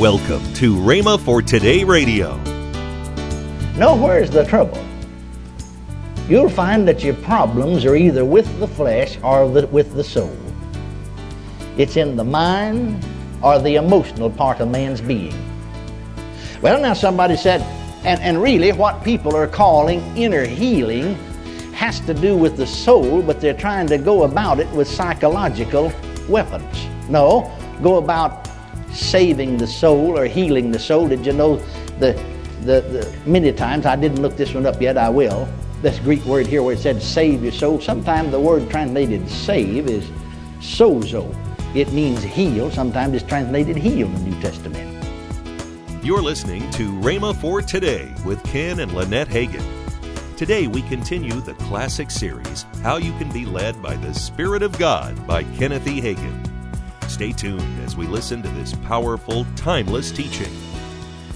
Welcome to Rhema for Today Radio. Now, where's the trouble? You'll find that your problems are either with the flesh or with the soul. It's in the mind or the emotional part of man's being. Well, now somebody said, and, and really what people are calling inner healing has to do with the soul, but they're trying to go about it with psychological weapons. No, go about saving the soul or healing the soul. Did you know the, the, the many times, I didn't look this one up yet, I will. This Greek word here where it said save your soul, sometimes the word translated save is sozo. It means heal. Sometimes it's translated heal in the New Testament. You're listening to Rhema for Today with Ken and Lynette Hagin. Today we continue the classic series, How You Can Be Led by the Spirit of God by Kenneth E. Hagin. Stay tuned as we listen to this powerful, timeless teaching.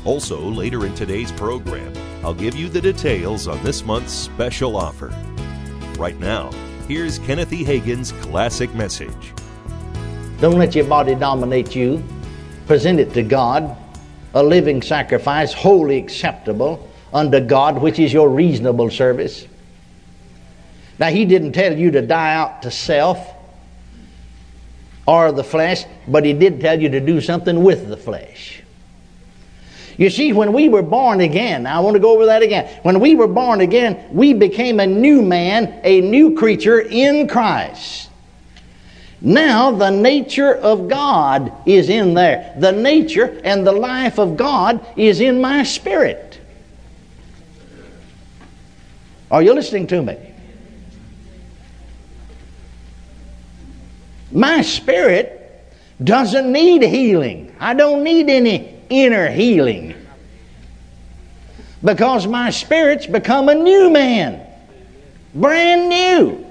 Also, later in today's program, I'll give you the details on this month's special offer. Right now, here's Kenneth E. Hagin's classic message. Don't let your body dominate you. Present it to God, a living sacrifice, wholly acceptable unto God, which is your reasonable service. Now, He didn't tell you to die out to self or the flesh, but He did tell you to do something with the flesh. You see, when we were born again, I want to go over that again. When we were born again, we became a new man, a new creature in Christ. Now the nature of God is in there. The nature and the life of God is in my spirit. Are you listening to me? My spirit doesn't need healing. I don't need any inner healing. Because my spirit's become a new man. Brand new.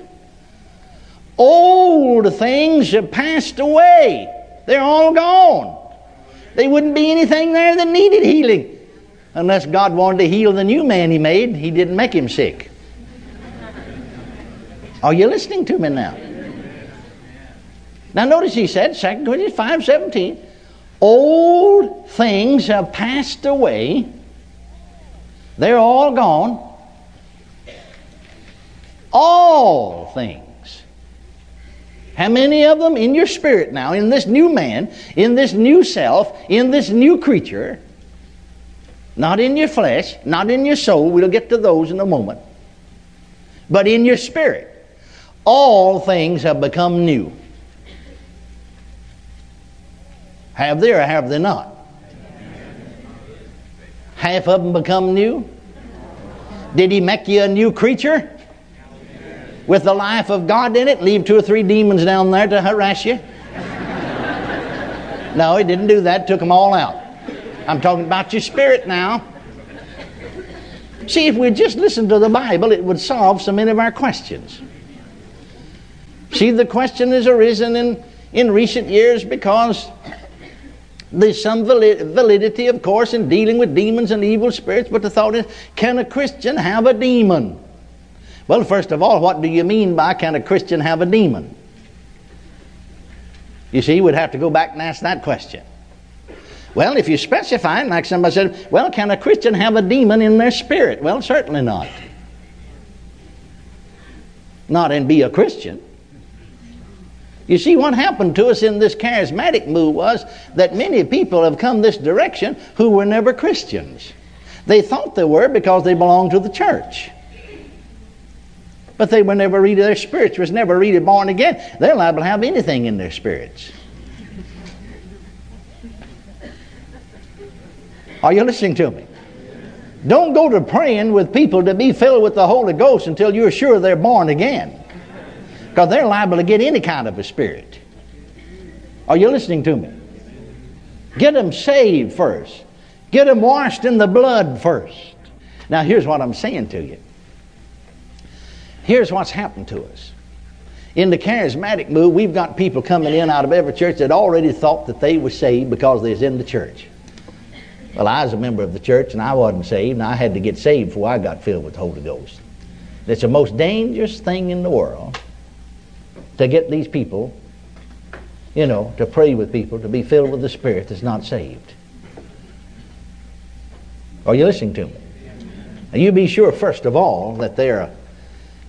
Old things have passed away. They're all gone. There wouldn't be anything there that needed healing. Unless God wanted to heal the new man He made, He didn't make him sick. Are you listening to me now? Now notice he said, 2 Corinthians 5 17, old things have passed away. They're all gone. All things. How many of them in your spirit now, in this new man, in this new self, in this new creature? Not in your flesh, not in your soul. We'll get to those in a moment. But in your spirit. All things have become new. Have they or have they not? Half of them become new? Did he make you a new creature? With the life of God in it? Leave two or three demons down there to harass you? No, he didn't do that. Took them all out. I'm talking about your spirit now. See, if we just listened to the Bible, it would solve so many of our questions. See, the question has arisen in, in recent years because there's some validity, of course, in dealing with demons and evil spirits, but the thought is can a Christian have a demon? Well, first of all, what do you mean by can a Christian have a demon? You see, we'd have to go back and ask that question. Well, if you specify, it, like somebody said, well, can a Christian have a demon in their spirit? Well, certainly not. Not and be a Christian. You see, what happened to us in this charismatic move was that many people have come this direction who were never Christians. They thought they were because they belonged to the church. But they were never really, their spirits was never really born again. They're liable to have anything in their spirits. Are you listening to me? Don't go to praying with people to be filled with the Holy Ghost until you're sure they're born again. Because they're liable to get any kind of a spirit. Are you listening to me? Get them saved first. Get them washed in the blood first. Now, here's what I'm saying to you. Here's what's happened to us. In the charismatic move, we've got people coming in out of every church that already thought that they were saved because they was in the church. Well, I was a member of the church and I wasn't saved, and I had to get saved before I got filled with the Holy Ghost. It's the most dangerous thing in the world to get these people, you know, to pray with people, to be filled with the Spirit that's not saved. Are you listening to me? Now you be sure, first of all, that they're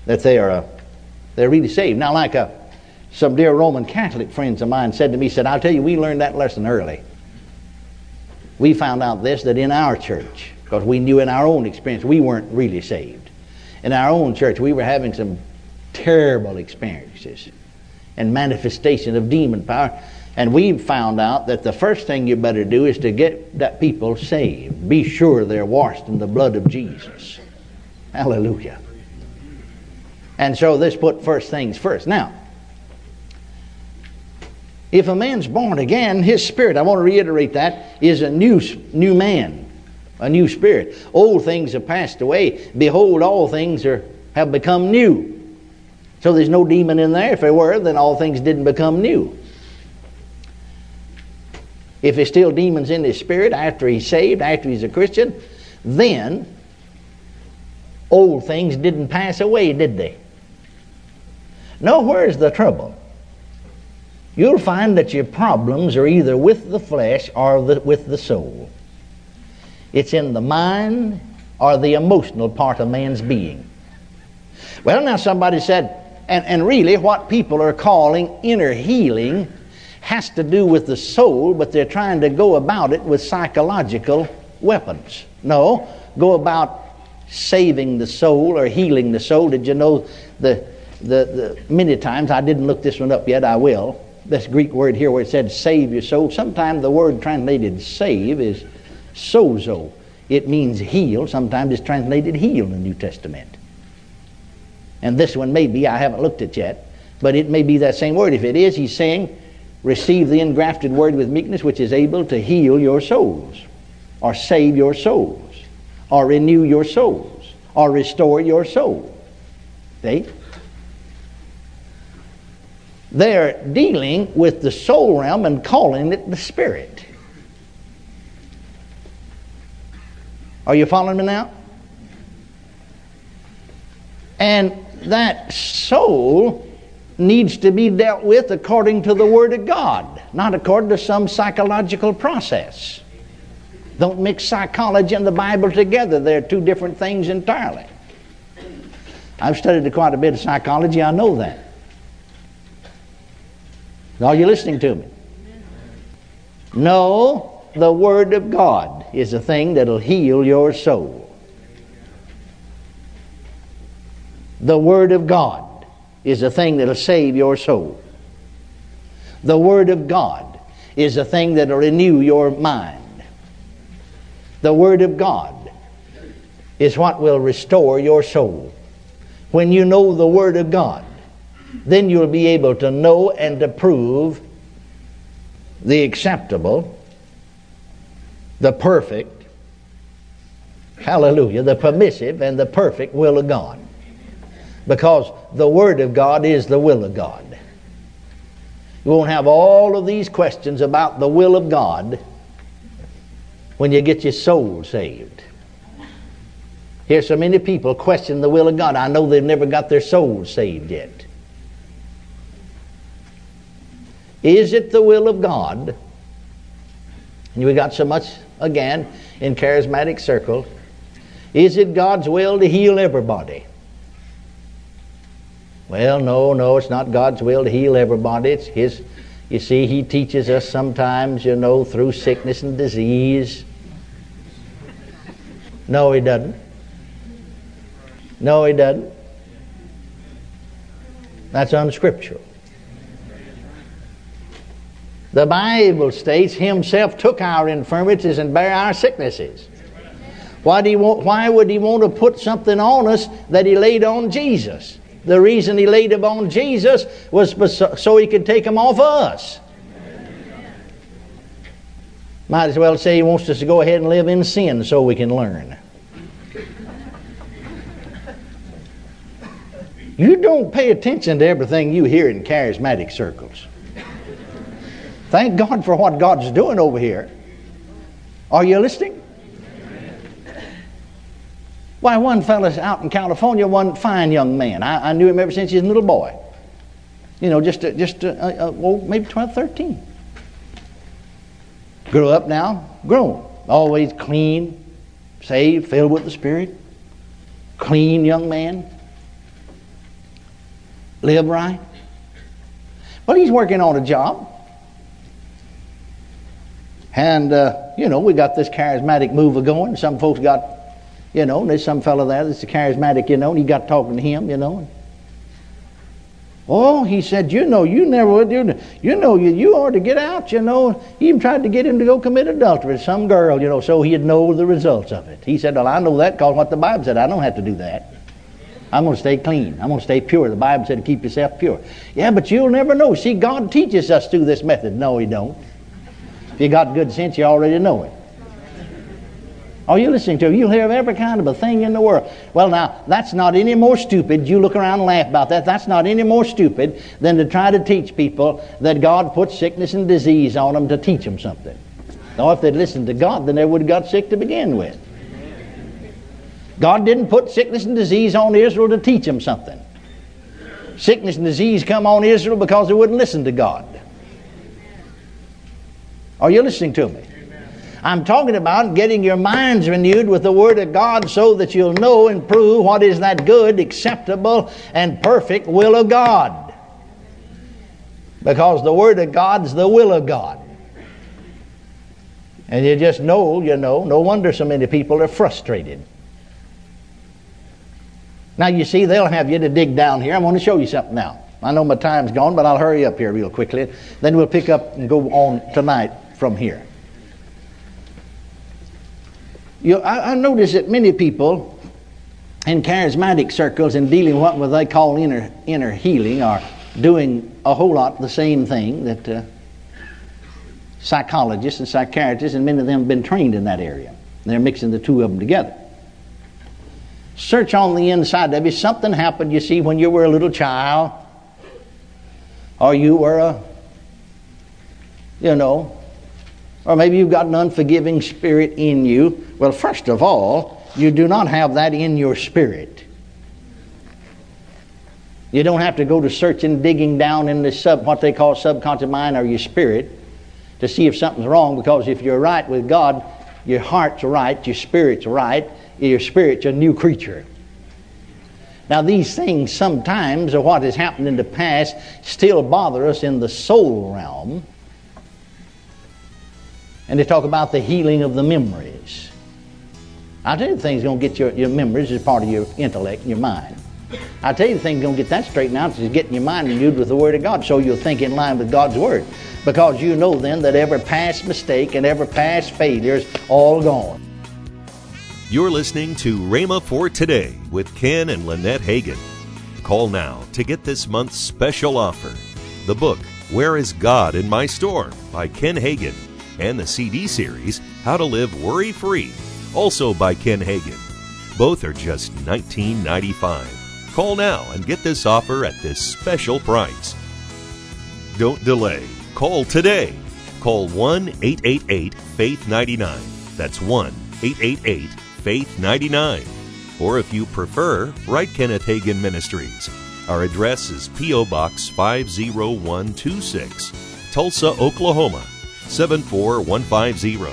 that they are uh, they're really saved. Now, like a, some dear Roman Catholic friends of mine said to me, said, "I'll tell you, we learned that lesson early. We found out this that in our church, because we knew in our own experience we weren't really saved. In our own church, we were having some terrible experiences and manifestation of demon power." And we've found out that the first thing you better do is to get that people saved. Be sure they're washed in the blood of Jesus. Hallelujah. And so this put first things first. Now, if a man's born again, his spirit, I want to reiterate that, is a new, new man, a new spirit. Old things have passed away. Behold, all things are, have become new. So there's no demon in there. If there were, then all things didn't become new. If there's still demons in his spirit after he's saved, after he's a Christian, then old things didn't pass away, did they? No, where's the trouble? You'll find that your problems are either with the flesh or the, with the soul. It's in the mind or the emotional part of man's being. Well, now somebody said, and, and really what people are calling inner healing has to do with the soul, but they're trying to go about it with psychological weapons. No, go about saving the soul or healing the soul. Did you know the, the, the many times I didn't look this one up yet, I will. This Greek word here where it said save your soul. Sometimes the word translated save is sozo. It means heal. Sometimes it's translated heal in the New Testament. And this one may be, I haven't looked at yet, but it may be that same word. If it is, he's saying receive the engrafted word with meekness, which is able to heal your souls, or save your souls, or renew your souls, or restore your soul. See? They're dealing with the soul realm and calling it the spirit. Are you following me now? And that soul needs to be dealt with according to the Word of God, not according to some psychological process. Don't mix psychology and the Bible together. They're two different things entirely. I've studied quite a bit of psychology, I know that. Are you listening to me? No, the Word of God is a thing that'll heal your soul. The Word of God is a thing that'll save your soul. The Word of God is a thing that'll renew your mind. The Word of God is what will restore your soul. When you know the Word of God, then you'll be able to know and to prove the acceptable, the perfect, hallelujah, the permissive and the perfect will of God because the Word of God is the will of God. You won't have all of these questions about the will of God when you get your soul saved. Here's so many people question the will of God. I know they've never got their soul saved yet. Is it the will of God? And we got so much, again, in charismatic circles. Is it God's will to heal everybody? Well, no, no, it's not God's will to heal everybody. It's His. You see, He teaches us sometimes, you know, through sickness and disease. No, He doesn't. No, He doesn't. That's unscriptural. The Bible states Himself took our infirmities and bare our sicknesses. Why, do he want, why would He want to put something on us that He laid on Jesus? The reason he laid them on Jesus was so he could take them off us. Might as well say he wants us to go ahead and live in sin so we can learn. You don't pay attention to everything you hear in charismatic circles. Thank God for what God's doing over here. Are you listening? Why, one fellow's out in California, one fine young man. I, I knew him ever since he was a little boy. You know, just, just uh, uh, well, maybe 12, 13. Grew up now, grown. Always clean, saved, filled with the Spirit, clean young man, live right. But he's working on a job. And, uh, you know, we got this charismatic move going. Some folks got, you know, and there's some fellow there that's a charismatic, you know, and he got talking to him, you know. Oh, he said, you know, you never would. You, you know, you, you ought to get out, you know. He even tried to get him to go commit adultery with some girl, you know, so he'd know the results of it. He said, well, I know that because what the Bible said. I don't have to do that. I'm going to stay clean. I'm going to stay pure. The Bible said to keep yourself pure. Yeah, but you'll never know. See, God teaches us through this method. No, he don't. If you got good sense, you already know it. Are you listening to? You'll hear of every kind of a thing in the world. Well, now, that's not any more stupid. You look around and laugh about that. That's not any more stupid than to try to teach people that God put sickness and disease on them to teach them something. Now, if they'd listened to God, then they would have got sick to begin with. God didn't put sickness and disease on Israel to teach them something. Sickness and disease come on Israel because they wouldn't listen to God. Are you listening to me? I'm talking about getting your minds renewed with the Word of God so that you'll know and prove what is that good, acceptable, and perfect will of God. Because the Word of God's the will of God. And you just know, you know, no wonder so many people are frustrated. Now, you see, they'll have you to dig down here. I'm going to show you something now. I know my time's gone, but I'll hurry up here real quickly. Then we'll pick up and go on tonight from here. You, I, I notice that many people in charismatic circles and dealing with what they call inner, inner healing are doing a whole lot the same thing that uh, psychologists and psychiatrists, and many of them have been trained in that area. They're mixing the two of them together. Search on the inside of you. Something happened, you see, when you were a little child, or you were a, you know, or maybe you've got an unforgiving spirit in you. Well, first of all, you do not have that in your spirit. You don't have to go to searching, digging down in the sub, what they call subconscious mind or your spirit to see if something's wrong because if you're right with God, your heart's right, your spirit's right, your spirit's a new creature. Now, these things sometimes, or what has happened in the past, still bother us in the soul realm. And they talk about the healing of the memories. I'll tell you the thing's going to get your, your memories as part of your intellect and your mind. I'll tell you the thing's going to get that straightened out is getting your mind renewed with the Word of God so you'll think in line with God's Word. Because you know then that every past mistake and every past failure is all gone. You're listening to Rhema for Today with Ken and Lynette Hagin. Call now to get this month's special offer the book, Where is God in My Storm by Ken Hagin, and the CD series, How to Live Worry Free, also by Ken Hagin. Both are just $19.95. Call now and get this offer at this special price. Don't delay. Call today. Call 1 888 Faith 99. That's 1 888 Faith 99. Or if you prefer, write Kenneth Hagin Ministries. Our address is P.O. Box 50126, Tulsa, Oklahoma 74150.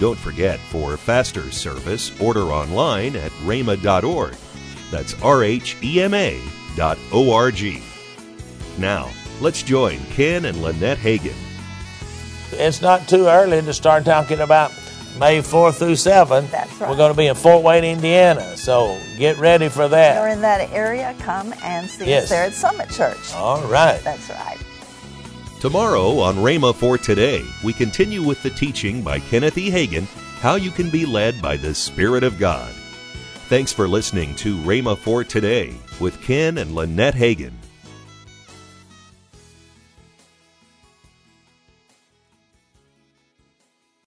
Don't forget, for faster service, order online at rhema.org. That's R H E M A dot O R G. Now, let's join Ken and Lynette Hagin. It's not too early to start talking about May 4th through 7th. That's right. We're going to be in Fort Wayne, Indiana. So get ready for that. If you're in that area, come and see Yes. us there at Summit Church. All right. That's right. Tomorrow on Rhema for Today, we continue with the teaching by Kenneth E. Hagin How You Can Be Led by the Spirit of God. Thanks for listening to Rhema for Today with Ken and Lynette Hagin.